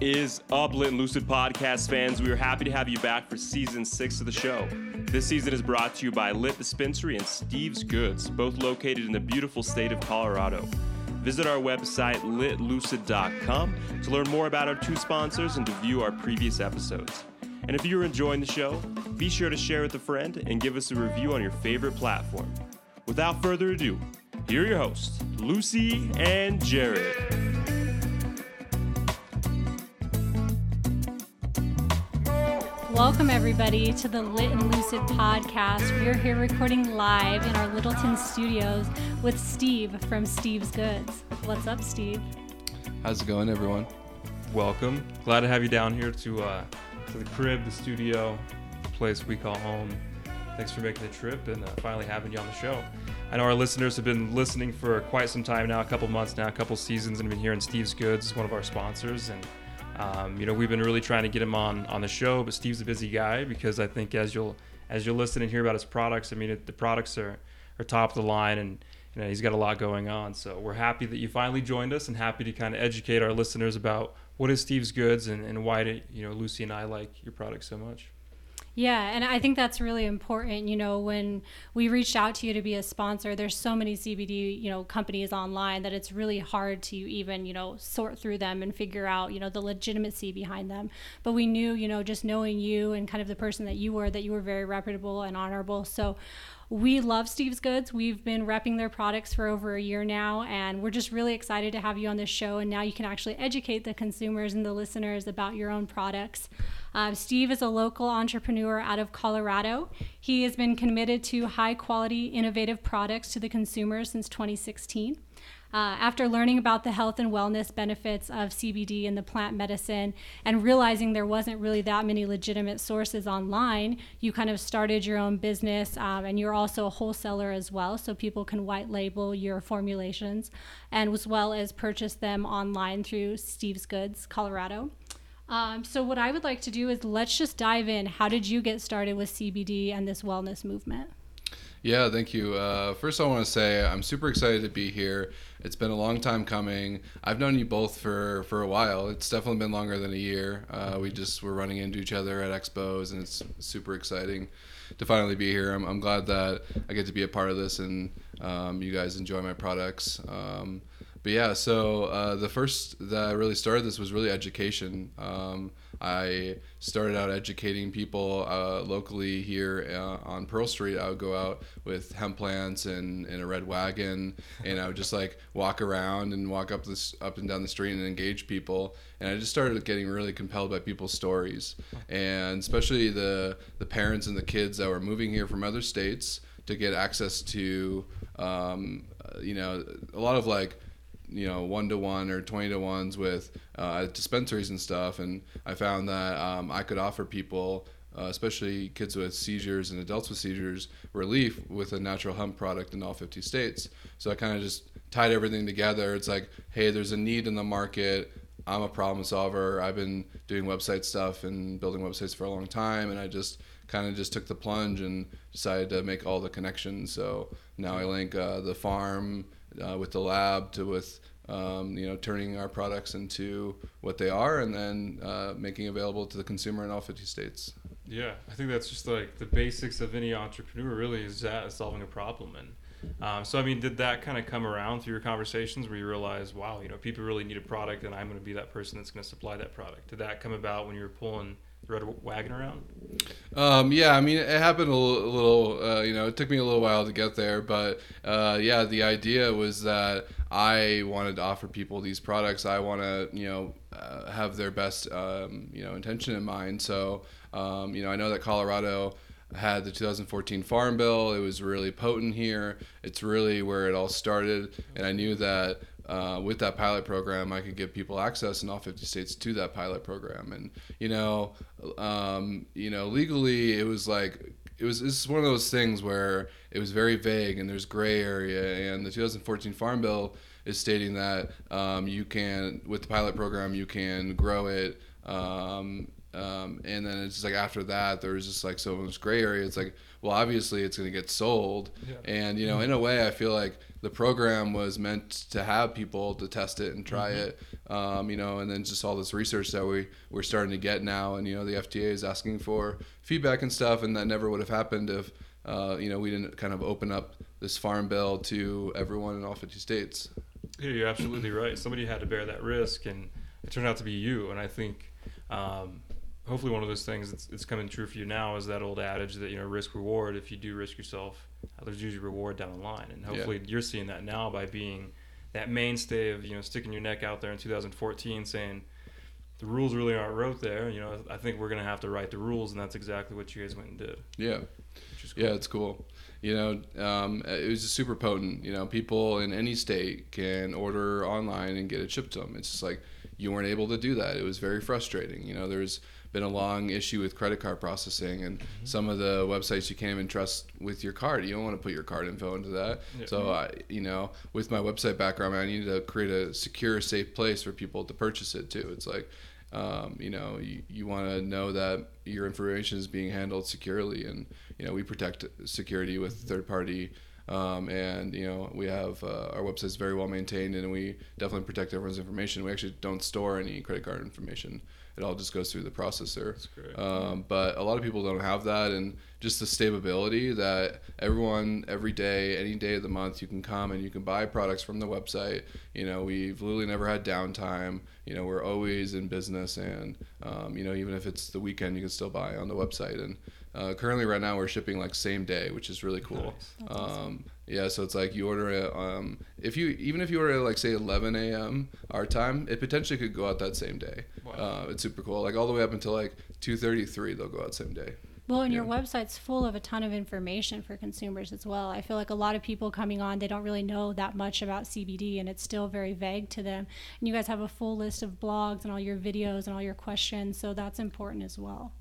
Is up, Lit and Lucid podcast fans? We are happy to have you back for season six of the show. This season is brought to you by Lit Dispensary and Steve's Goods, both located in the beautiful state of Colorado. Visit our website, litlucid.com, to learn more about our two sponsors and to view our previous episodes. And if you're enjoying the show, be sure to share with a friend and give us a review on your favorite platform. Without further ado, here are your hosts, Lucy and Jared. Welcome, everybody, to the Lit and Lucid podcast. We are here recording live in our Littleton studios with Steve from Steve's Goods. What's up, Steve? How's it going, everyone? Welcome. Glad to have you down here to uh, to the crib, the studio, the place we call home. Thanks for making the trip and uh, finally having you on the show. I know our listeners have been listening for quite some time now, a couple months now, a couple seasons, and have been hearing Steve's Goods, one of our sponsors, and um, you know we've been really trying to get him on on the show. But Steve's a busy guy because I think as you'll as you'll listen and hear about his products, I mean it, the products are are top of the line and. You know, he's got a lot going on, so we're happy that you finally joined us, and happy to kind of educate our listeners about what is Steve's Goods and, and why do you know Lucy and I like your product so much. Yeah, and I think that's really important. You know, when we reached out to you to be a sponsor, there's so many CBD, you know, companies online that it's really hard to even, you know, sort through them and figure out, you know, the legitimacy behind them. But we knew, you know, just knowing you and kind of the person that you were, that you were very reputable and honorable. So we love Steve's Goods. We've been repping their products for over a year now, and we're just really excited to have you on this show. And now you can actually educate the consumers and the listeners about your own products. Uh, Steve is a local entrepreneur out of Colorado. He has been committed to high quality, innovative products to the consumer since 2016. Uh, after learning about the health and wellness benefits of CBD and the plant medicine and realizing there wasn't really that many legitimate sources online, you kind of started your own business um, and you're also a wholesaler as well, so people can white label your formulations and as well as purchase them online through Steve's Goods, Colorado. Um, so, what I would like to do is let's just dive in. How did you get started with CBD and this wellness movement? Yeah, thank you. Uh, first, I want to say I'm super excited to be here. It's been a long time coming. I've known you both for, for a while. It's definitely been longer than a year. Uh, we just were running into each other at expos, and it's super exciting to finally be here. I'm, I'm glad that I get to be a part of this, and um, you guys enjoy my products. Um, but yeah, so uh, the first that I really started this was really education. Um, I started out educating people uh, locally here uh, on Pearl Street. I would go out with hemp plants and in a red wagon, and I would just like walk around and walk up this up and down the street and engage people. And I just started getting really compelled by people's stories, and especially the the parents and the kids that were moving here from other states to get access to, um, you know, a lot of like you know one to one or 20 to ones with uh, dispensaries and stuff and i found that um, i could offer people uh, especially kids with seizures and adults with seizures relief with a natural hemp product in all 50 states. So i kind of just tied everything together. It's like hey there's a need in the market. I'm a problem solver. I've been doing website stuff and building websites for a long time and i just kind of just took the plunge and decided to make all the connections. So now i link uh, the farm uh, with the lab to with um, you know turning our products into what they are and then uh, making available to the consumer in all 50 states. Yeah i think that's just like the basics of any entrepreneur really is that solving a problem. And um, so i mean did that kind of come around through your conversations where you realize wow you know people really need a product and i'm going to be that person that's going to supply that product? Did that come about when you were pulling red wagon around? Um, yeah, I mean, it happened a little, a little uh, you know, it took me a little while to get there, but uh, yeah, the idea was that I wanted to offer people these products. I want to, you know, uh, have their best, um, you know, intention in mind. So, um, you know, I know that Colorado had the 2014 Farm Bill. It was really potent here. It's really where it all started, and I knew that uh, with that pilot program, I could give people access in all 50 states to that pilot program. And you know, um, you know, legally, it was like it was. This is one of those things where it was very vague and there's gray area. And the 2014 Farm Bill is stating that um, you can, with the pilot program, you can grow it. Um, um, and then it's just like after that, there's was just like so much gray area. It's like, well, obviously it's going to get sold. Yeah. And you know, in a way, I feel like the program was meant to have people to test it and try Mm-hmm. it. Um, you know, and then just all this research that we we're starting to get now, and you know, the FDA is asking for feedback and stuff, and that never would have happened if uh, you know we didn't kind of open up this farm bill to everyone in all 50 states. Yeah, you're absolutely right. Somebody had to bear that risk, and it turned out to be you. And I think, um, hopefully, one of those things that's it's coming true for you now is that old adage that you know risk reward. If you do risk yourself, there's usually reward down the line. And hopefully, you're seeing that now by being that mainstay of you know sticking your neck out there in 2014, saying the rules really aren't wrote there. You know, I think we're gonna have to write the rules, and that's exactly what you guys went and did. Yeah. Which is cool. Yeah, it's cool. You know, um, it was just super potent. You know, people in any state can order online and get it shipped to them. It's just like you weren't able to do that. It was very frustrating. You know, there's been a long issue with credit card processing and some of the websites you can't even trust with your card. You don't want to put your card info into that. Yeah. So I, you know, with my website background, I needed to create a secure, safe place for people to purchase it too. It's like, um, you know, you, you want to know that your information is being handled securely, and you know, we protect security with third party. Um, and you know we have uh, our website's very well maintained, and we definitely protect everyone's information. We actually don't store any credit card information; it all just goes through the processor. That's great. Um, but a lot of people don't have that, and just the stability that everyone, every day, any day of the month, you can come and you can buy products from the website. You know, we've literally never had downtime. You know, we're always in business, and um, you know, even if it's the weekend, you can still buy on the website. And uh, currently, right now, we're shipping like same day, which is really cool. Nice. That's awesome. Yeah, so it's like you order it. Um, if you even if you order it like say 11 a.m. our time, it potentially could go out that same day. Wow. Uh, it's super cool. Like all the way up until like 2:33, they'll go out same day. Well, and your website's full of a ton of information for consumers as well. I feel like a lot of people coming on, they don't really know that much about CBD and it's still very vague to them. And you guys have a full list of blogs and all your videos and all your questions, so that's important as well.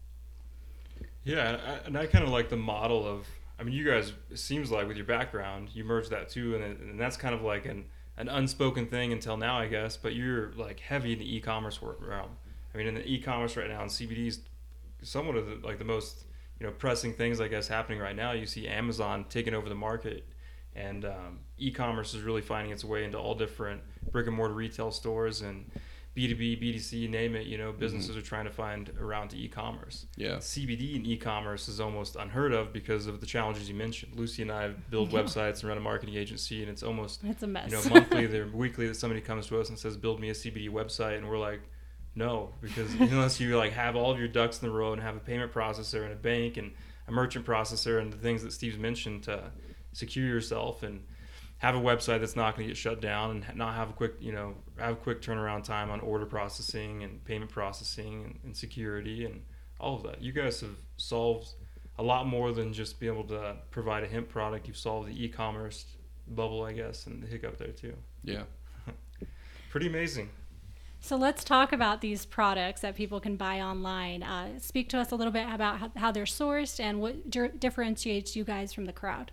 Yeah, and I, and I kind of like the model of. I mean, you guys. It seems like with your background, you merged that too, and and that's kind of like an an unspoken thing until now, I guess. But you're like heavy in the e-commerce realm. I mean, in the e-commerce right now, and CBD is somewhat of the, like the most you know pressing things I guess happening right now. You see Amazon taking over the market, and um, e-commerce is really finding its way into all different brick and mortar retail stores and. B2B, B2C, you name it, you know, mm-hmm. businesses are trying to find around to e-commerce. Yeah. CBD in e-commerce is almost unheard of because of the challenges you mentioned. Lucy and I build Yeah. websites and run a marketing agency, and it's almost It's a mess. you know monthly, or weekly that somebody comes to us and says, "Build me a CBD website," and we're like, "No," because unless you like have all of your ducks in the row and have a payment processor and a bank and a merchant processor and the things that Steve's mentioned to secure yourself and have a website that's not going to get shut down and not have a quick you know have a quick turnaround time on order processing and payment processing and, and security and all of that you guys have solved a lot more than just being able to provide a hemp product you've solved the e-commerce bubble i guess and the hiccup there too Yeah. pretty amazing So let's talk about these products that people can buy online. Uh, speak to us a little bit about how, how they're sourced and what dir- differentiates you guys from the crowd.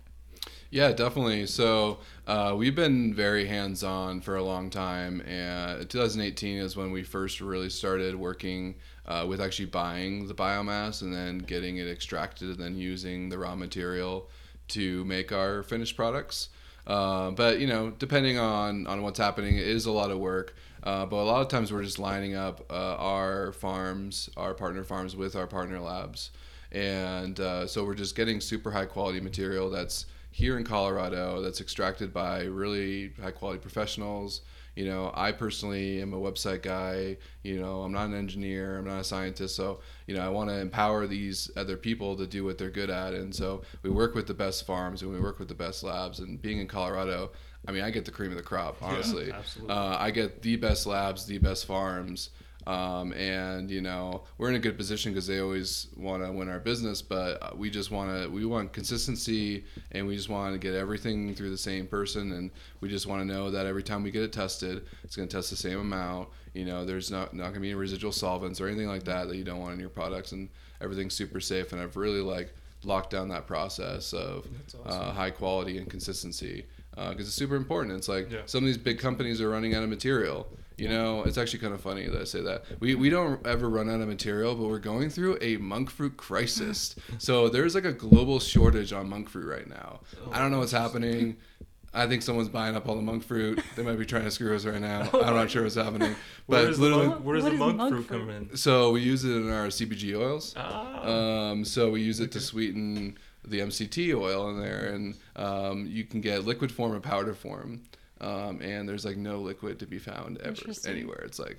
Yeah, definitely. So uh, we've been very hands on for a long time, and 2018 is when we first really started working uh, with actually buying the biomass and then getting it extracted and then using the raw material to make our finished products. Uh, but you know, depending on on what's happening, it is a lot of work. Uh, but a lot of times we're just lining up uh, our farms, our partner farms, with our partner labs, and uh, so we're just getting super high quality material that's here in Colorado that's extracted by really high quality professionals. You know, I personally am a website guy. You know, I'm not an engineer. I'm not a scientist. So, you know, I want to empower these other people to do what they're good at. And so we work with the best farms and we work with the best labs. And being in Colorado, I mean, I get the cream of the crop, honestly. absolutely. Uh, I get the best labs, the best farms. Um, and you know we're in a good position because they always want to win our business, but uh, we just want to we want consistency, and we just want to get everything through the same person, and we just want to know that every time we get it tested, it's going to test the same amount. You know, there's not not going to be any residual solvents or anything like that that you don't want in your products, and everything's super safe. And I've really like locked down that process of uh, high quality and consistency because it's super important. It's like Yeah. some of these big companies are running out of material. You know, it's actually kind of funny that I say that. We, we don't ever run out of material, but we're going through a monk fruit crisis. so there's like a global shortage on monk fruit right now. I don't know what's happening. I think someone's buying up all the monk fruit. They might be trying to screw us right now. I'm not sure what's happening. Where But does the literally, monk, where does the monk, monk fruit fruit? come in? so we use it in our CBG oils. Ah. Um, so we use it to sweeten the MCT oil in there, and um, you can get liquid form or powder form. Um, and there's like no liquid to be found ever anywhere. It's like,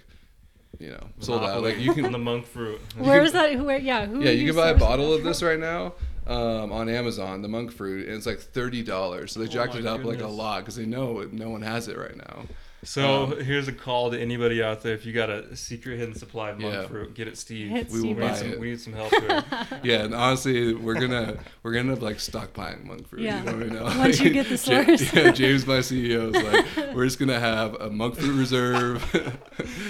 you know, sold out. Like you can, the monk fruit. Where is that? Where? Yeah. Who yeah, are you can buy a bottle of this right now um, on Amazon, the monk fruit, and it's like thirty dollars. So they Oh jacked it up like a lot because they know no one has it right now. So Um, here's a call to anybody out there: if you got a secret hidden supply of monk Yeah. fruit, get it, Steve. Hit We will Steve we, buy need up. some, it. we need some help here. Yeah, and honestly, we're gonna we're gonna like stockpiling monk fruit. Yeah. You know what I mean? Once you get the Ja- source. yeah, James, my CEO, is like, we're just gonna have a monk fruit reserve.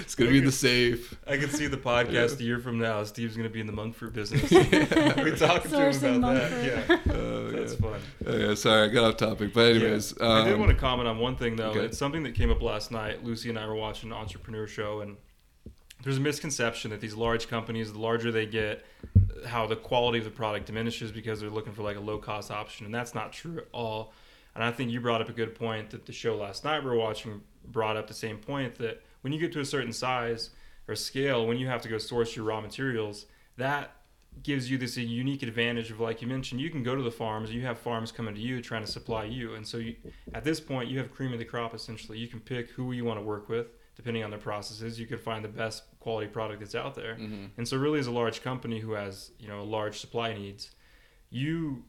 it's gonna be in the safe. I can see the podcast a year from now. Steve's gonna be in the monk fruit business. Yeah. we talking to him about monk that. fruit. Yeah, Uh, that's yeah. fun. Uh, yeah, sorry, I got off topic. But anyways, Yeah. I did um, want to comment on one thing though. okay. It's something that came up last night. Lucy and I were watching an entrepreneur show, and there's a misconception that these large companies, the larger they get, how the quality of the product diminishes because they're looking for like a low cost option, and that's not true at all. And I think you brought up a good point that the show last night we were watching brought up the same point that when you get to a certain size or scale, when you have to go source your raw materials, that gives you this unique advantage of like you mentioned you can go to the farms you have farms coming to you trying to supply you and so you, at this point you have cream of the crop essentially. You can pick who you want to work with depending on their processes. You can find the best quality product that's out there. Mhm. and so really as a large company who has you know a large supply needs you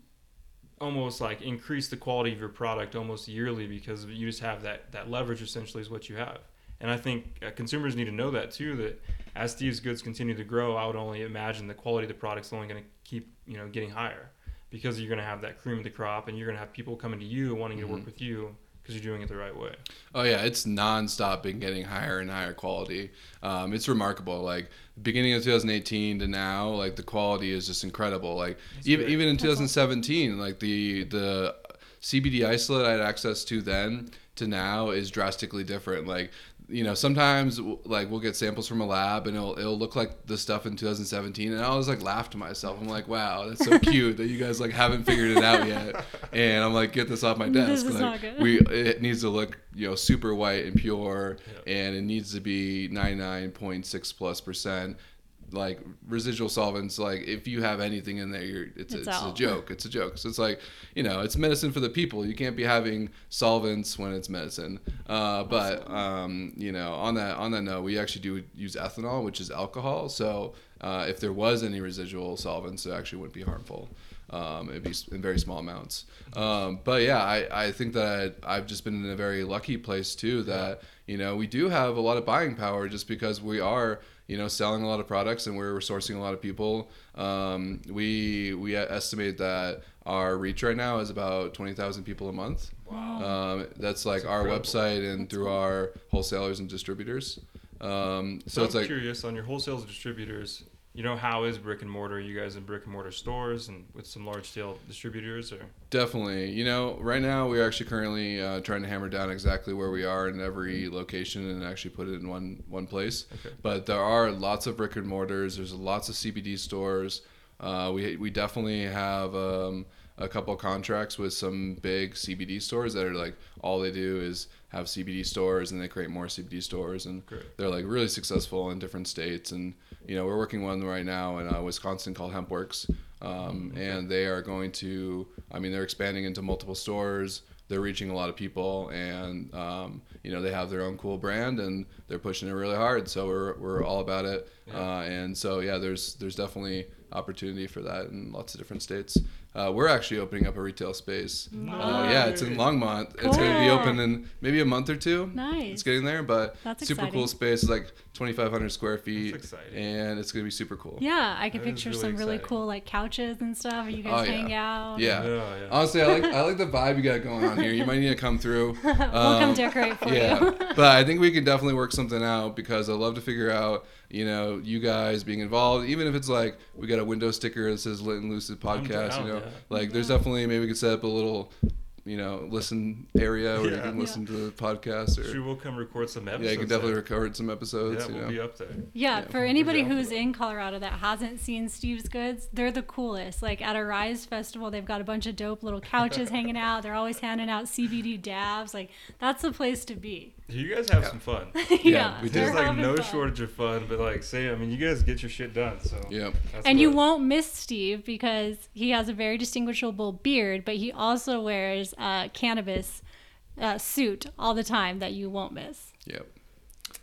almost like increase the quality of your product almost yearly because you just have that that leverage essentially is what you have and i think uh, consumers need to know that too that as steve's goods continue to grow i would only imagine the quality of the product's only going to keep you know getting higher because you're going to have that cream of the crop and you're going to have people coming to you wanting to work Mhm. with you because you're doing it the right way Oh yeah, it's nonstop been getting higher and higher quality. Um, it's remarkable. Like beginning of 2018 to now, like the quality is just incredible. Like even great. even in 2017, like the the CBD isolate I had access to then to now is drastically different. Like you know, sometimes like we'll get samples from a lab and it'll it'll look like the stuff in 2017, and I always like laugh to myself. I'm like, wow, that's so cute that you guys like haven't figured it out yet. And I'm like, get this off my This desk. is like, not good. we it needs to look you know super white and pure Yeah. and it needs to be 99.6 plus percent like residual solvents like if you have anything in there you're it's, It's it's, a joke. It's a joke. So it's like you know it's medicine for the people. You can't be having solvents when it's medicine. Uh, but um, you know on that on that note we actually do use ethanol which is alcohol. So uh, if there was any residual solvents it actually wouldn't be harmful. Um, it'd be in very small amounts. Um, but yeah, I, I think that I've just been in a very lucky place too that, you know, we do have a lot of buying power just because we are, you know, selling a lot of products and we're sourcing a lot of people. Um, we, we estimate that our reach right now is about 20,000 people a month. wow Um, that's like our incredible. website and through our wholesalers and distributors. Um, so So, it's I'm like, curious on your wholesale distributors. You know, how is brick and mortar? Are you guys in brick and mortar stores and with some large scale distributors, or Definitely. You know, right now we're actually currently uh, trying to hammer down exactly where we are in every location and actually put it in one one place. Okay. But there are lots of brick and mortars. There's lots of CBD stores. Uh, we we definitely have um, a couple contracts with some big CBD stores that are like all they do is have CBD stores and they create more CBD stores and Great. they're like really successful in different states and you know we're working one right now in uh, Wisconsin called HempWorks um, and they are going to I mean they're expanding into multiple stores they're reaching a lot of people and um, you know they have their own cool brand and they're pushing it really hard so we're, we're all about it Yeah. uh, and so yeah there's there's definitely opportunity for that in lots of different states uh, we're actually opening up a retail space. Uh, yeah, it's in Longmont. It's going to be open in maybe a month or two. Nice. It's getting there, but That's super exciting. cool space. It's like 2,500 square feet, exciting. and it's going to be super cool. Yeah, I can That is picture really some really cool like couches and stuff. You Oh, guys yeah. hang out. Yeah. Yeah, yeah. Honestly, I like I like the vibe you got going on here. You might need to come through. we'll Um, come decorate for yeah, you. but I think we can definitely work something out because I love to figure out, you know, you guys being involved, even if it's like we got a window sticker that says Lit and Lucid podcast, down, you know, yeah. like there's definitely maybe we could set up a little, you know, listen area where you Yeah. can Yeah. listen to the podcast Sure, or we'll come record some episodes. yeah, you can definitely there. record some episodes. Yeah, you we'll know. be up there. Yeah, Yeah, for we're anybody who's in Colorado that hasn't seen Steve's Goods, they're the coolest. Like at a Rise Festival, they've got a bunch of dope little couches hanging out. They're always handing out CBD dabs. Like that's the place to be. You guys have Yeah. some fun. yeah, we do. There's like no fun. shortage of fun, but like say, I mean, you guys get your shit done. So Yeah. that's And you what- won't miss Steve because he has a very distinguishable beard, but he also wears a cannabis uh, suit all the time that you won't miss. Yep.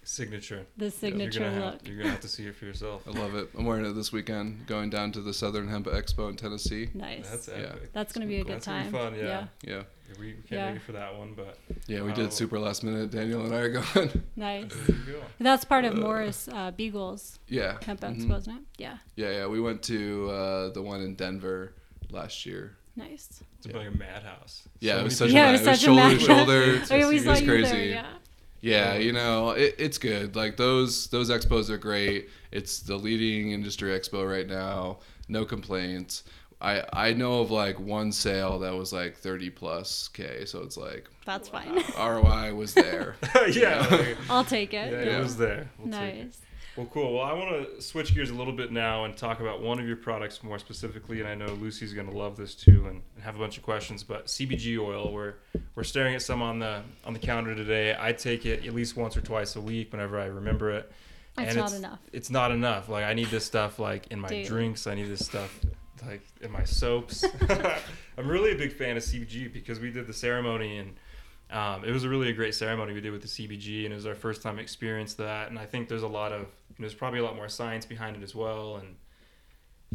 Signature. The You're signature gonna look. Have, you're gonna have to see it for yourself. I love it. I'm wearing it this weekend, going down to the Southern Hemp Expo in Tennessee. Nice. That's That's, Yeah. epic. gonna be a good That's gonna time. be fun, yeah. Yeah. We can't Yeah. make it for that one, but Yeah, we did super last minute. Daniel and I are going. Nice. there you go. That's part of Morris uh, Beegle's yeah. Hemp Mhm. Expo, isn't it? Yeah. Yeah, yeah. We went to uh, the one in Denver last year. Nice. It's like a madhouse. Yeah, So it was such Yeah, a it night. It was such a shoulder to madhouse. shoulder. It's I it was crazy. there. Yeah. Yeah, you know, it, it's good. Like those those expos are great. It's the leading industry expo right now. No complaints. I I know of like one sale that was like 30 plus k, so it's like That's fine. ROI was there. yeah, like, I'll take it. yeah, Yeah. it was there. We'll nice. Well, cool. Well, I want to switch gears a little bit now and talk about one of your products more specifically, and I know Lucy's going to love this too, and have a bunch of questions. But CBG oil, we're we're staring at some on the on the counter today. I take it at least once or twice a week whenever I remember it. It's And not enough. It's not enough. Like I need this stuff like in my Daily. drinks. I need this stuff like in my soaps. I'm really a big fan of CBG because we did the ceremony and um, it was a really a great ceremony we did with the CBG and it was our first time experience that. And I think there's a lot of there's probably a lot more science behind it as well. And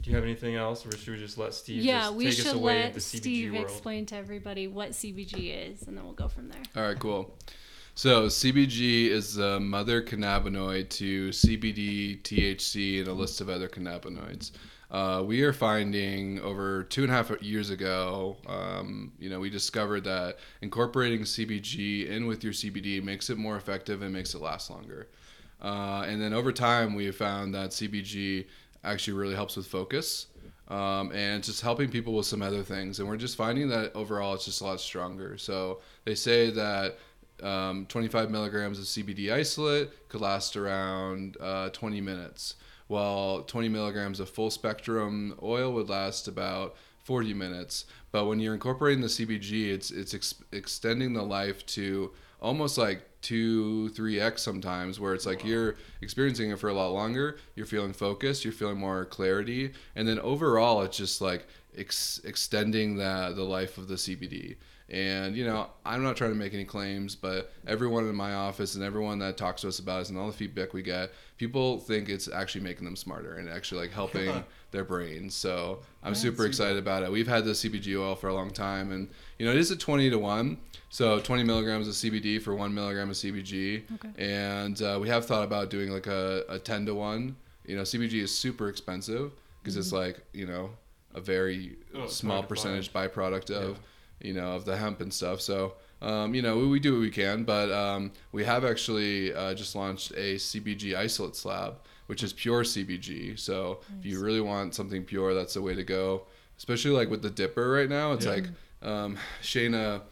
do you have anything else, or should we just let Steve Yeah, just we take should us away let into CBG Steve world? explain to everybody what CBG is, and then we'll go from there. All right, cool. So CBG is the mother cannabinoid to CBD, THC, and a list of other cannabinoids. Uh, we are finding over two and a half years ago, um, you know, we discovered that incorporating CBG in with your CBD makes it more effective and makes it last longer. Uh, and then over time, we found that CBG actually really helps with focus. Um, and just helping people with some other things. And we're just finding that overall it's just a lot stronger. So they say that um, 25 milligrams of CBD isolate could last around uh, 20 minutes, while 20 milligrams of full spectrum oil would last about 40 minutes. But when you're incorporating the CBG, it's it's ex- extending the life to almost like two, three x sometimes, where it's like you're experiencing it for a lot longer. You're feeling focused. You're feeling more clarity, and then overall, it's just like ex- extending the the life of the CBD. And you know, I'm not trying to make any claims, but everyone in my office and everyone that talks to us about us and all the feedback we get, people think it's actually making them smarter and actually like helping their brains. So I'm Yeah, super super. excited about it. We've had the CBG oil for a long time, and you know, it is a 20 to one. So 20 milligrams of CBD for one milligram of CBG, Okay. and uh, we have thought about doing like a, a 10 to one. You know, CBG is super expensive because it's like you know a very Oh, small percentage byproduct of you know of the hemp and stuff. So um, you know we, we do what we can, but um, we have actually uh, just launched a CBG isolate slab, which is pure CBG. So if you really want something pure, that's the way to go. Especially like with the dipper right now, it's Yeah. like um, Shayna,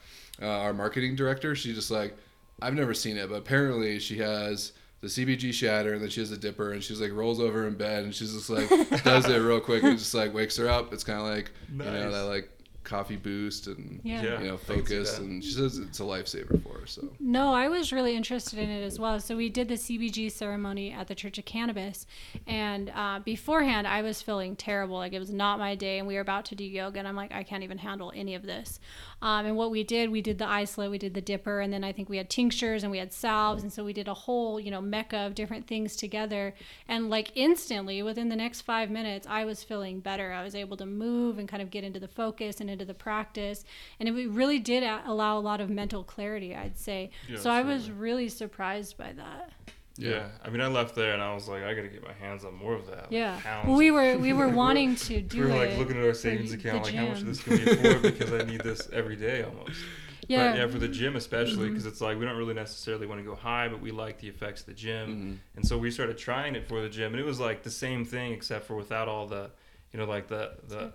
uh, our marketing director, she just like I've never seen it, but apparently she has the CBG shatter and then she has a dipper and she's like rolls over in bed and she's just like does it real quick and just like wakes her up. It's kind of like you know that like coffee boost and Yeah. Yeah. you know I can see focus, and she says it's a lifesaver for her. So No, I was really interested in it as well. So we did the CBG ceremony at the Church of Cannabis, and uh, beforehand I was feeling terrible. Like it was not my day, and we were about to do yoga, and I'm like, I can't even handle any of this. Um, and what we did, we did the isolate, we did the dipper, and then I think we had tinctures and we had salves, and so we did a whole, you know, mecca of different things together. And like instantly, within the next five minutes, I was feeling better. I was able to move and kind of get into the focus and into the practice, and it really did allow a lot of mental clarity, I'd say. Yeah, so I was really surprised by that. Yeah. I mean, I left there and I was like, I gotta get my hands on more of that. Yeah. Pounds Well, we were we were wanting to do we were it. like looking at our savings account, like how much this can we afford because I need this every day almost. Yeah. Mm-hmm. But yeah, for the gym especially, because it's like we don't really necessarily want to go high, but we like the effects of the gym, Mhm. and so we started trying it for the gym, and it was like the same thing except for without all the, you know, like the the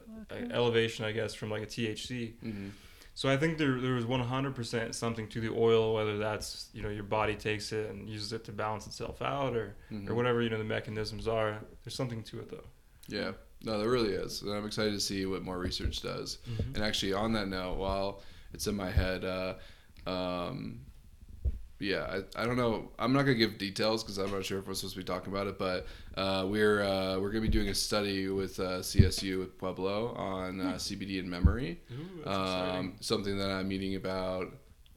elevation, I guess, from like a THC. mhm. So I think there there was 100% something to the oil, whether that's you know your body takes it and uses it to balance itself out, or Mhm. or whatever you know the mechanisms are. There's something to it though. yeah, no, there really is, and I'm excited to see what more research does. Mm-hmm. And actually, on that note, while it's in my head, uh, um, yeah, I, I don't know. I'm not gonna give details because I'm not sure if we're supposed to be talking about it. But uh, we're uh, we're gonna be doing a study with uh, CSU with Pueblo on uh, CBD and memory. Ooh, that's. Um, something that I'm meeting about.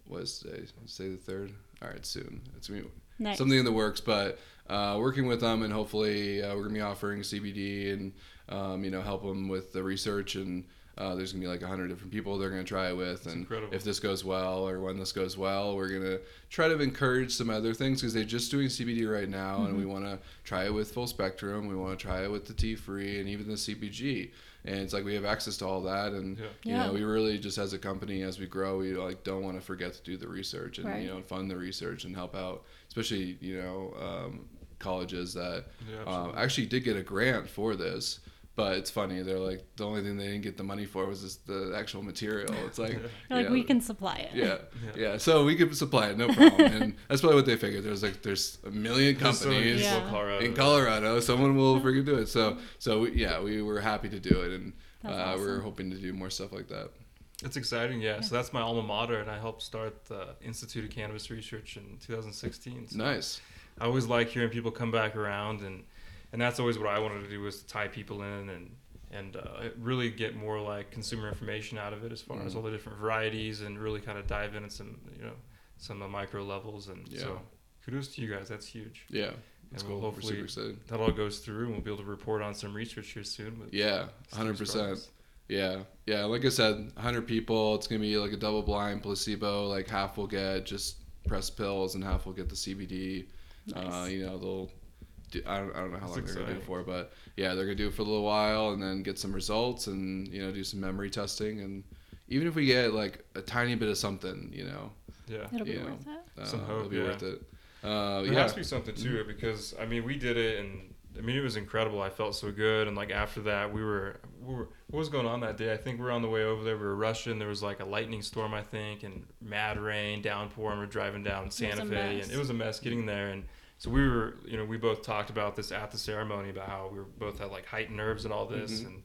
Was today? Say the third. All right, soon. It's gonna be Nice. something in the works, but uh, working with them and hopefully uh, we're gonna be offering CBD and um, you know help them with the research and uh, there's gonna be like a hundred different people they're gonna try it with and incredible. if this goes well or when this goes well we're gonna try to encourage some other things because they're just doing CBD right now and we Mm-hmm. want to try it with full spectrum we want to try it with the T free and even the CBG, and it's like we have access to all that and Yeah. you Yeah. know we really just as a company as we grow we like don't want to forget to do the research and Right. you know fund the research and help out especially you know um, colleges that Yeah, um, actually did get a grant for this but it's funny they're like the only thing they didn't get the money for was just the actual material it's like They're like we can supply it. yeah, Yeah. yeah, So we could supply it, no problem. and that's probably what they figured. There's like there's a million There's so many companies in Colorado. in Colorado. Someone will freaking do it. So so we, yeah, we were happy to do it, and That's uh, we're hoping to do more stuff like that. It's exciting, yeah. So that's my alma mater, and I helped start the Institute of Cannabis Research in 2016. So Nice. I always like hearing people come back around, and and that's always what I wanted to do was to tie people in and and uh, really get more like consumer information out of it as far as Mhm. all the different varieties and really kind of dive in at some you know some uh, micro levels and Yeah. so kudos to you guys. That's huge. Yeah, that's and we'll cool. We're super hopefully excited. that all goes through, and we'll be able to report on some research here soon. With Yeah, hundred percent. Yeah, yeah. Like I said, hundred people. It's gonna be like a double blind placebo. Like half will get just press pills, and half will get the CBD. Uh, you know, they'll. Do, I don't, I don't know how That's long they're gonna do it for, but yeah, they're gonna do it for a little while, and then get some results, and you know, do some memory testing, and even if we get like a tiny bit of something, you know, Yeah. It'll be know, worth it. uh, Some it'll be yeah. worth it. Uh, There yeah, has to be something to it because I mean we did it and I mean it was incredible. I felt so good and like after that we were, we were what was going on that day? I think we were on the way over there. We were rushing. There was like a lightning storm I think and mad rain, downpour, and we're driving down Santa Fe mess. and it was a mess getting there. And so we were you know we both talked about this at the ceremony about how we were both had like heightened nerves and all this Mhm. and.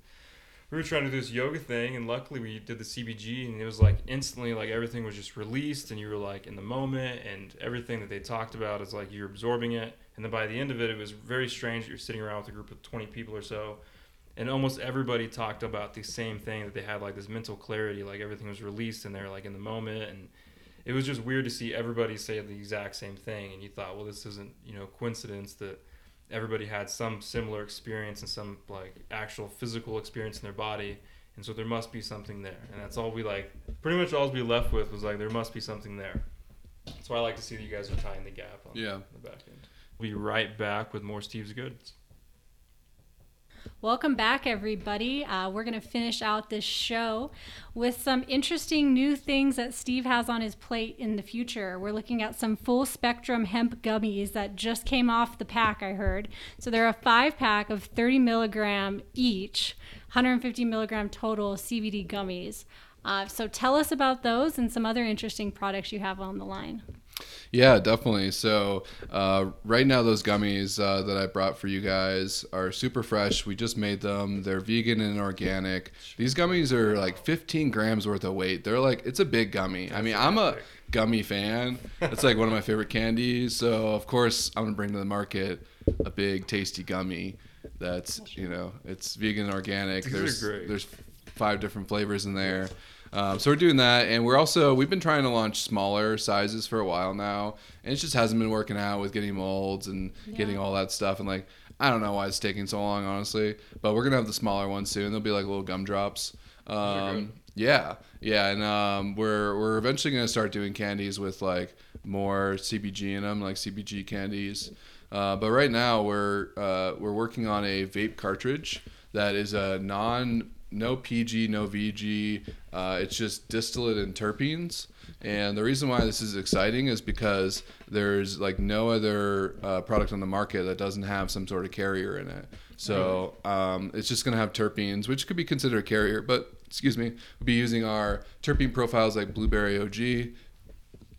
We were trying to do this yoga thing, and luckily we did the CBG, and it was like instantly, like everything was just released, and you were like in the moment, and everything that they talked about is like you're absorbing it. And then by the end of it, it was very strange. that You're sitting around with a group of 20 people or so, and almost everybody talked about the same thing that they had like this mental clarity, like everything was released, and they're like in the moment, and it was just weird to see everybody say the exact same thing. And you thought, well, this isn't you know coincidence that everybody had some similar experience and some like actual physical experience in their body and so there must be something there and that's all we like pretty much all we left with was like there must be something there so i like to see that you guys are tying the gap on Yeah. the back end we'll be right back with more steve's goods Welcome back, everybody. Uh, we're going to finish out this show with some interesting new things that Steve has on his plate in the future. We're looking at some full spectrum hemp gummies that just came off the pack, I heard. So they're a five pack of 30 milligram each, 150 milligram total CBD gummies. Uh, so tell us about those and some other interesting products you have on the line. Yeah, definitely. So uh, right now, those gummies uh, that I brought for you guys are super fresh. We just made them. They're vegan and organic. These gummies are like 15 grams worth of weight. They're like it's a big gummy. I mean, I'm a gummy fan. It's like one of my favorite candies. So of course, I'm gonna bring to the market a big, tasty gummy. That's you know, it's vegan and organic. These are there's great. there's five different flavors in there. Um, so we're doing that, and we're also we've been trying to launch smaller sizes for a while now, and it just hasn't been working out with getting molds and getting all that stuff. And like, I don't know why it's taking so long, honestly. But we're gonna have the smaller ones soon. They'll be like little gumdrops. Um, yeah, yeah, and um, we're we're eventually gonna start doing candies with like more CBG in them, like CBG candies. Uh, but right now we're uh, we're working on a vape cartridge that is a non no PG no VG. Uh, it's just distillate and terpenes. And the reason why this is exciting is because there's like no other uh, product on the market that doesn't have some sort of carrier in it. So um, it's just going to have terpenes, which could be considered a carrier, but excuse me, we'll be using our terpene profiles like Blueberry OG,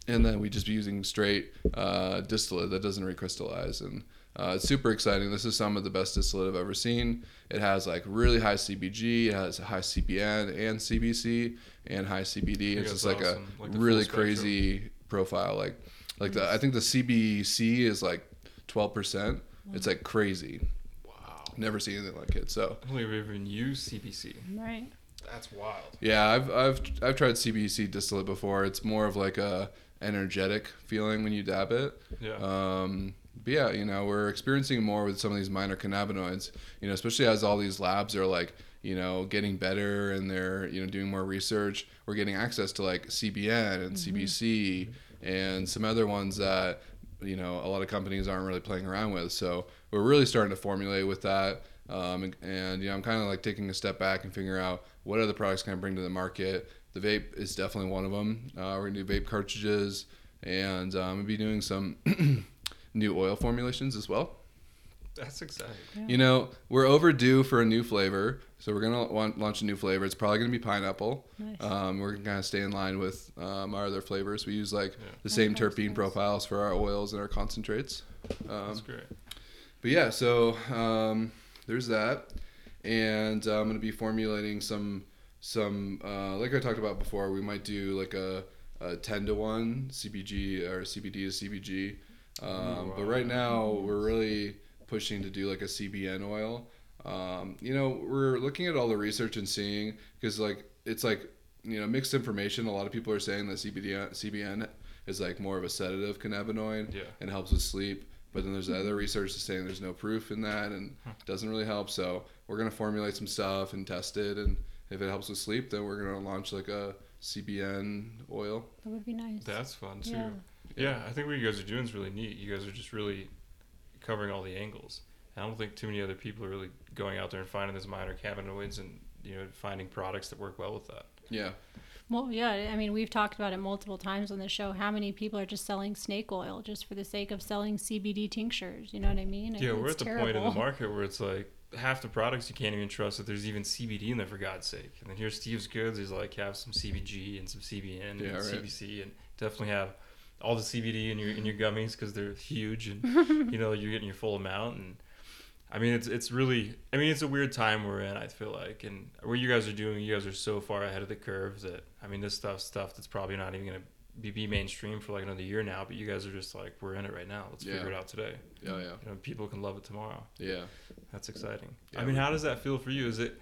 and then we just be using straight uh, distillate that doesn't recrystallize and uh, it's super exciting this is some of the best distillate i've ever seen it has like really high cbg it has high cbn and cbc and high cbd it's that's just like awesome. a Like really crazy profile like like the i think the cbc is like 12% it's like crazy Wow. never seen anything like it so I don't think we've even used CBC. Right. That's wild. Yeah, I've I've I've tried CBC distillate before. It's more of like a energetic feeling when you dab it. Yeah. Um, but yeah, you know, we're experiencing more with some of these minor cannabinoids. You know, especially as all these labs are like, you know, getting better and they're you know doing more research. We're getting access to like CBN and CBC and some other ones that you know a lot of companies aren't really playing around with. So we're really starting to formulate with that. Um, and, and you know, I'm kind of like taking a step back and figuring out what other products can I bring to the market. The vape is definitely one of them. Uh, we're gonna do vape cartridges, and um, I'm gonna be doing some new oil formulations as well. That's exciting. You know, we're overdue for a new flavor, so we're gonna want, launch a new flavor. It's probably gonna be pineapple. Nice. Um, we're gonna kind of stay in line with um, our other flavors. We use like Yeah. the same terpene nice. profiles for our oils and our concentrates. Um, That's great. but yeah, so um, there's that, and uh, I'm gonna be formulating some some uh, like I talked about before. We might do like a, a ten to one CBG or CBD to CBG, um, but right now we're really pushing to do like a CBN oil. Um, you know, we're looking at all the research and seeing because like it's like you know mixed information. A lot of people are saying that CBD CBN is like more of a sedative cannabinoid Yeah. and helps with sleep. But then there's other research that's saying there's no proof in that and it doesn't really help. So we're gonna formulate some stuff and test it, and if it helps with sleep, then we're gonna launch like a CBN oil. That would be nice. That's fun too. Yeah. Yeah. I think what you guys are doing is really neat. You guys are just really covering all the angles. I don't think too many other people are really going out there and finding those minor cannabinoids and you know finding products that work well with that. Yeah, Well, yeah. I mean, we've talked about it multiple times on the show. How many people are just selling snake oil just for the sake of selling CBD tinctures? You know what I mean? Yeah, we're at It's the point in the market where it's like half the products you can't even trust that there's even CBD in there for God's sake. And then here's Steve's Goods. He's like have some CBG and some CBN Yeah, and right. CBC and definitely have all the CBD in your in your gummies because they're huge and you know you're getting your full amount. And I mean it's it's really I mean it's a weird time we're in. I feel like and what you guys are doing, you guys are so far ahead of the curve that I mean this stuff stuff that's probably not even gonna be, be mainstream for like another year now. But you guys are just like we're in it right now. Let's Yeah. figure it out today. yeah, yeah, You know people can love it tomorrow. yeah. That's exciting. Yeah, I mean, how does that feel for you? Is it?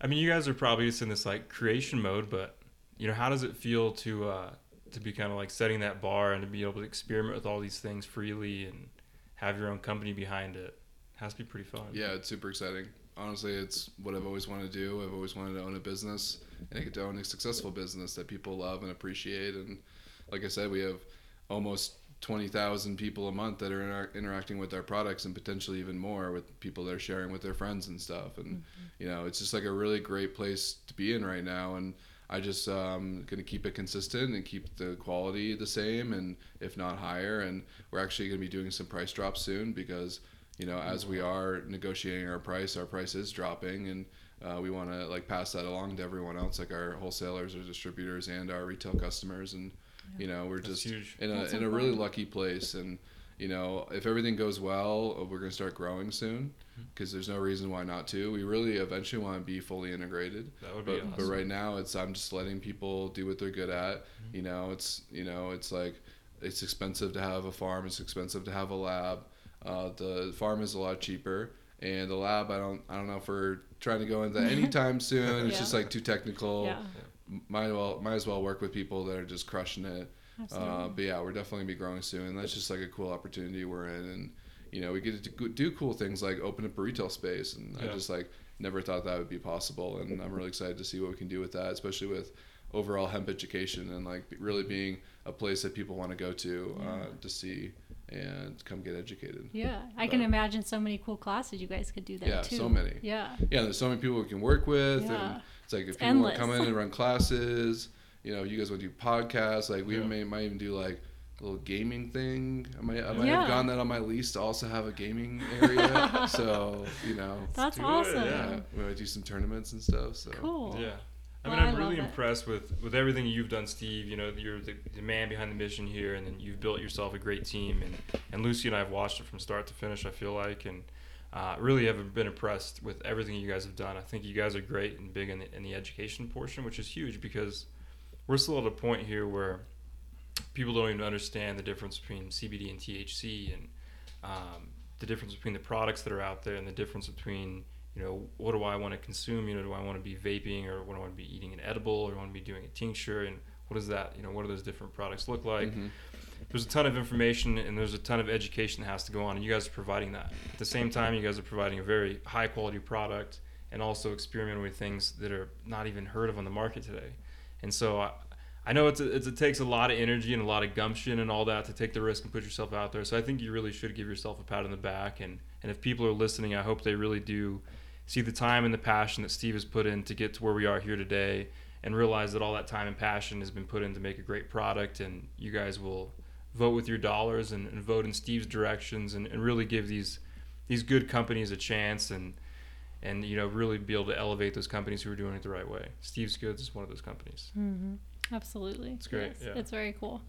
I mean, you guys are probably just in this like creation mode, but you know, how does it feel to uh, to be kind of like setting that bar and to be able to experiment with all these things freely and have your own company behind it? Has to be pretty fun. Yeah, it's super exciting. Honestly, it's what I've always wanted to do. I've always wanted to own a business and I get to own a successful business that people love and appreciate. And like I said, we have almost 20,000 people a month that are inter- interacting with our products and potentially even more with people that are sharing with their friends and stuff. And, mm-hmm. you know, it's just like a really great place to be in right now. And I just um, going to keep it consistent and keep the quality the same and if not higher. And we're actually going to be doing some price drops soon because you know as we are negotiating our price our price is dropping and uh, we want to like pass that along to everyone else like our wholesalers or distributors and our retail customers and You know, we're That's just huge. in a That's in a really lucky place, and you know, if everything goes well, uh, we're gonna start growing soon. Mm-hmm. Because there's no reason why not to. We really eventually want to be fully integrated. That would be But, awesome. but right now, it's I'm just letting people do what they're good at. Mm-hmm. You know, it's you know, it's like it's expensive to have a farm. It's expensive to have a lab. Uh, the farm is a lot cheaper, and the lab I don't I don't know if we're trying to go into that anytime soon. It's Yeah. just like too technical. Yeah, Might well might as well work with people that are just crushing it. Uh, but yeah, we're definitely gonna be growing soon. And that's just like a cool opportunity we're in, and you know, we get to do cool things like open up a retail space, and I just like never thought that would be possible, and I'm really excited to see what we can do with that, especially with overall hemp education and like really being a place that people want to go to uh, to see and come get educated. yeah, I can imagine so many cool classes you guys could do there Yeah, too. so many. Yeah, Yeah, there's so many people we can work with, Yeah. and it's like if It's people want to come in and run classes, you know, you guys want to do podcasts, like we Yeah. may might even do like a little gaming thing. I might I might Yeah. have gone that on my lease to also have a gaming area. so you know, that's do it, awesome. yeah, we might do some tournaments and stuff. So Cool. Yeah. I mean, I I'm love really it. impressed with, with everything you've done, Steve. You know, you're the, the man behind the mission here, and then you've built yourself a great team. And, and Lucy and I have watched it from start to finish, I feel like, and uh, really have been impressed with everything you guys have done. I think you guys are great and big in the, in the education portion, which is huge because we're still at a point here where people don't even understand the difference between CBD and THC and um, the difference between the products that are out there and the difference between you know what do I want to consume? You know do I want to be vaping or what do I want to be eating an edible or do I want to be doing a tincture? And what is that you know what do those different products look like? Mhm. there's a ton of information and there's a ton of education that has to go on and you guys are providing that. At the same time you guys are providing a very high quality product and also experimenting with things that are not even heard of on the market today and so I, I know it's a, it's, it takes a lot of energy and a lot of gumption and all that to take the risk and put yourself out there. So I think you really should give yourself a pat on the back. And, and if people are listening, I hope they really do see the time and the passion that Steve has put in to get to where we are here today and realize that all that time and passion has been put in to make a great product. And you guys will vote with your dollars and, and vote in Steve's directions and, and really give these these good companies a chance and and you know really be able to elevate those companies who are doing it the right way. Steve's Goods is one of those companies. hmm Absolutely. It's great, Yes, yeah. It's very cool.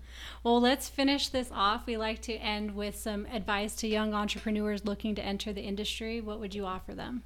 Well, let's finish this off. We like to end with some advice to young entrepreneurs looking to enter the industry. What would you offer them?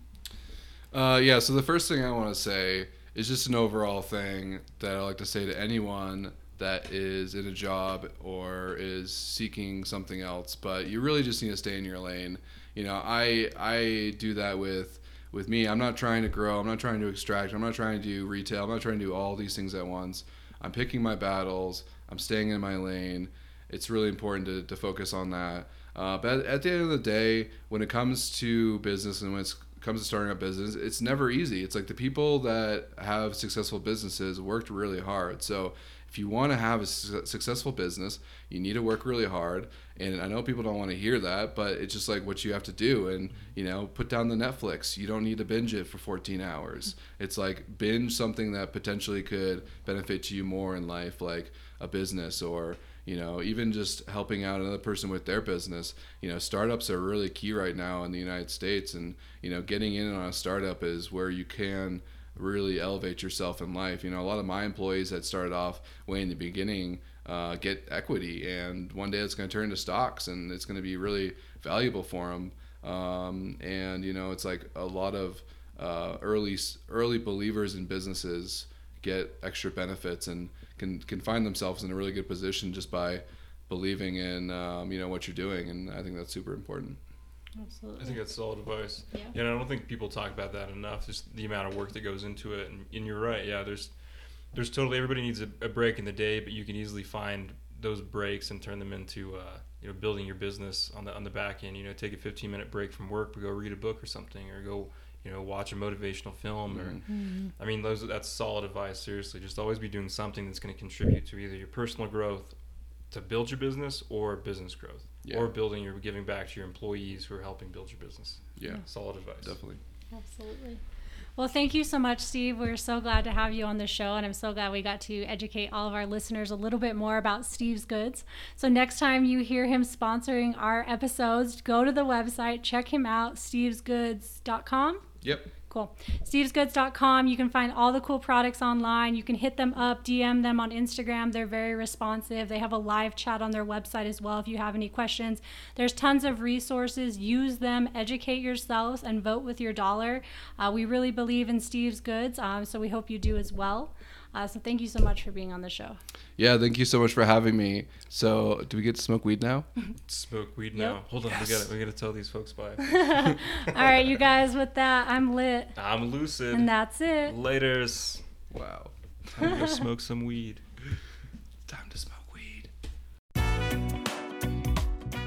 Uh, yeah, so the first thing I want to say is just an overall thing that I like to say to anyone that is in a job or is seeking something else, but you really just need to stay in your lane. You know, I I do that with with me. I'm not trying to grow. I'm not trying to extract. I'm not trying to do retail. I'm not trying to do all these things at once. I'm picking my battles. I'm staying in my lane. It's really important to, to focus on that. Uh, but at, the end of the day, when it comes to business and when it comes to starting a business, it's never easy. It's like the people that have successful businesses worked really hard. So if you want to have a su- successful business, you need to work really hard. And I know people don't want to hear that, but it's just like what you have to do. And, you know, put down the Netflix. You don't need to binge it for 14 hours. It's like binge something that potentially could benefit you more in life, like a business or, you know, even just helping out another person with their business. You know, startups are really key right now in the United States. And, you know, getting in on a startup is where you can really elevate yourself in life. You know, a lot of my employees that started off way in the beginning uh, get equity, and one day it's going to turn into stocks, and it's going to be really valuable for them. Um, and you know, it's like a lot of uh, early early believers in businesses get extra benefits and can can find themselves in a really good position just by believing in um, you know what you're doing, and I think that's super important. Absolutely. I think that's solid advice. Yeah. Yeah, and I don't think people talk about that enough. Just the amount of work that goes into it, and, and you're right. Yeah, there's there's totally everybody needs a, a break in the day, but you can easily find those breaks and turn them into uh, you know building your business on the on the back end. You know, take a 15 minute break from work, but go read a book or something, or go you know watch a motivational film. Or Mhm. I mean, those that's solid advice. Seriously, just always be doing something that's going to contribute to either your personal growth to build your business or business growth Yeah. or building your giving back to your employees who are helping build your business. Yeah, Solid advice. definitely. Absolutely. Well, thank you so much, Steve. We're so glad to have you on the show, and I'm so glad we got to educate all of our listeners a little bit more about Steve's Goods. So, next time you hear him sponsoring our episodes, go to the website, check him out, stevesgoods.com. Yep. Cool. Steve'sGoods.com. You can find all the cool products online. You can hit them up, DM them on Instagram. They're very responsive. They have a live chat on their website as well if you have any questions. There's tons of resources. Use them, educate yourselves, and vote with your dollar. Uh, we really believe in Steve's Goods, um, so we hope you do as well. Uh, so thank you so much for being on the show. Yeah, thank you so much for having me. So, do we get to smoke weed now? Smoke weed now. Hold on, we got to we got to tell these folks bye. All right, you guys. With that, I'm lit, I'm lucid. and that's it. Laters. Wow. Time to go smoke some weed. Time to smoke weed.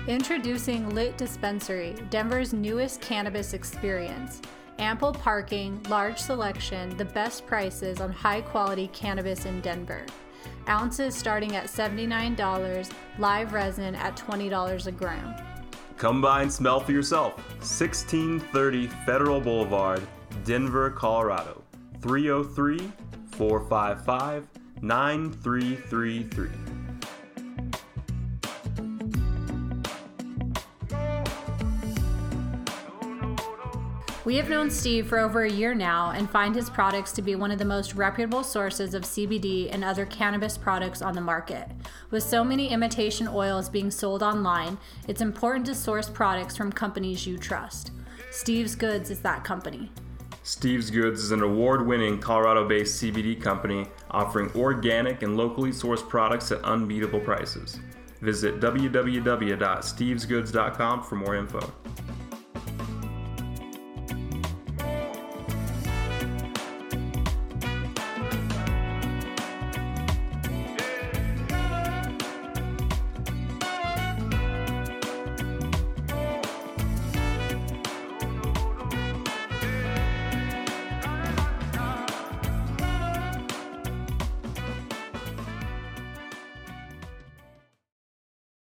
Introducing Lit Dispensary, Denver's newest cannabis experience. Ample parking, large selection, the best prices on high quality cannabis in Denver. Ounces starting at $79, live resin at $20 a gram. Come by and smell for yourself. 1630 Federal Boulevard, Denver, Colorado. 303 455 9333. We have known Steve for over a year now and find his products to be one of the most reputable sources of CBD and other cannabis products on the market. With so many imitation oils being sold online, it's important to source products from companies you trust. Steve's Goods is that company. Steve's Goods is an award winning Colorado based CBD company offering organic and locally sourced products at unbeatable prices. Visit www.stevesgoods.com for more info.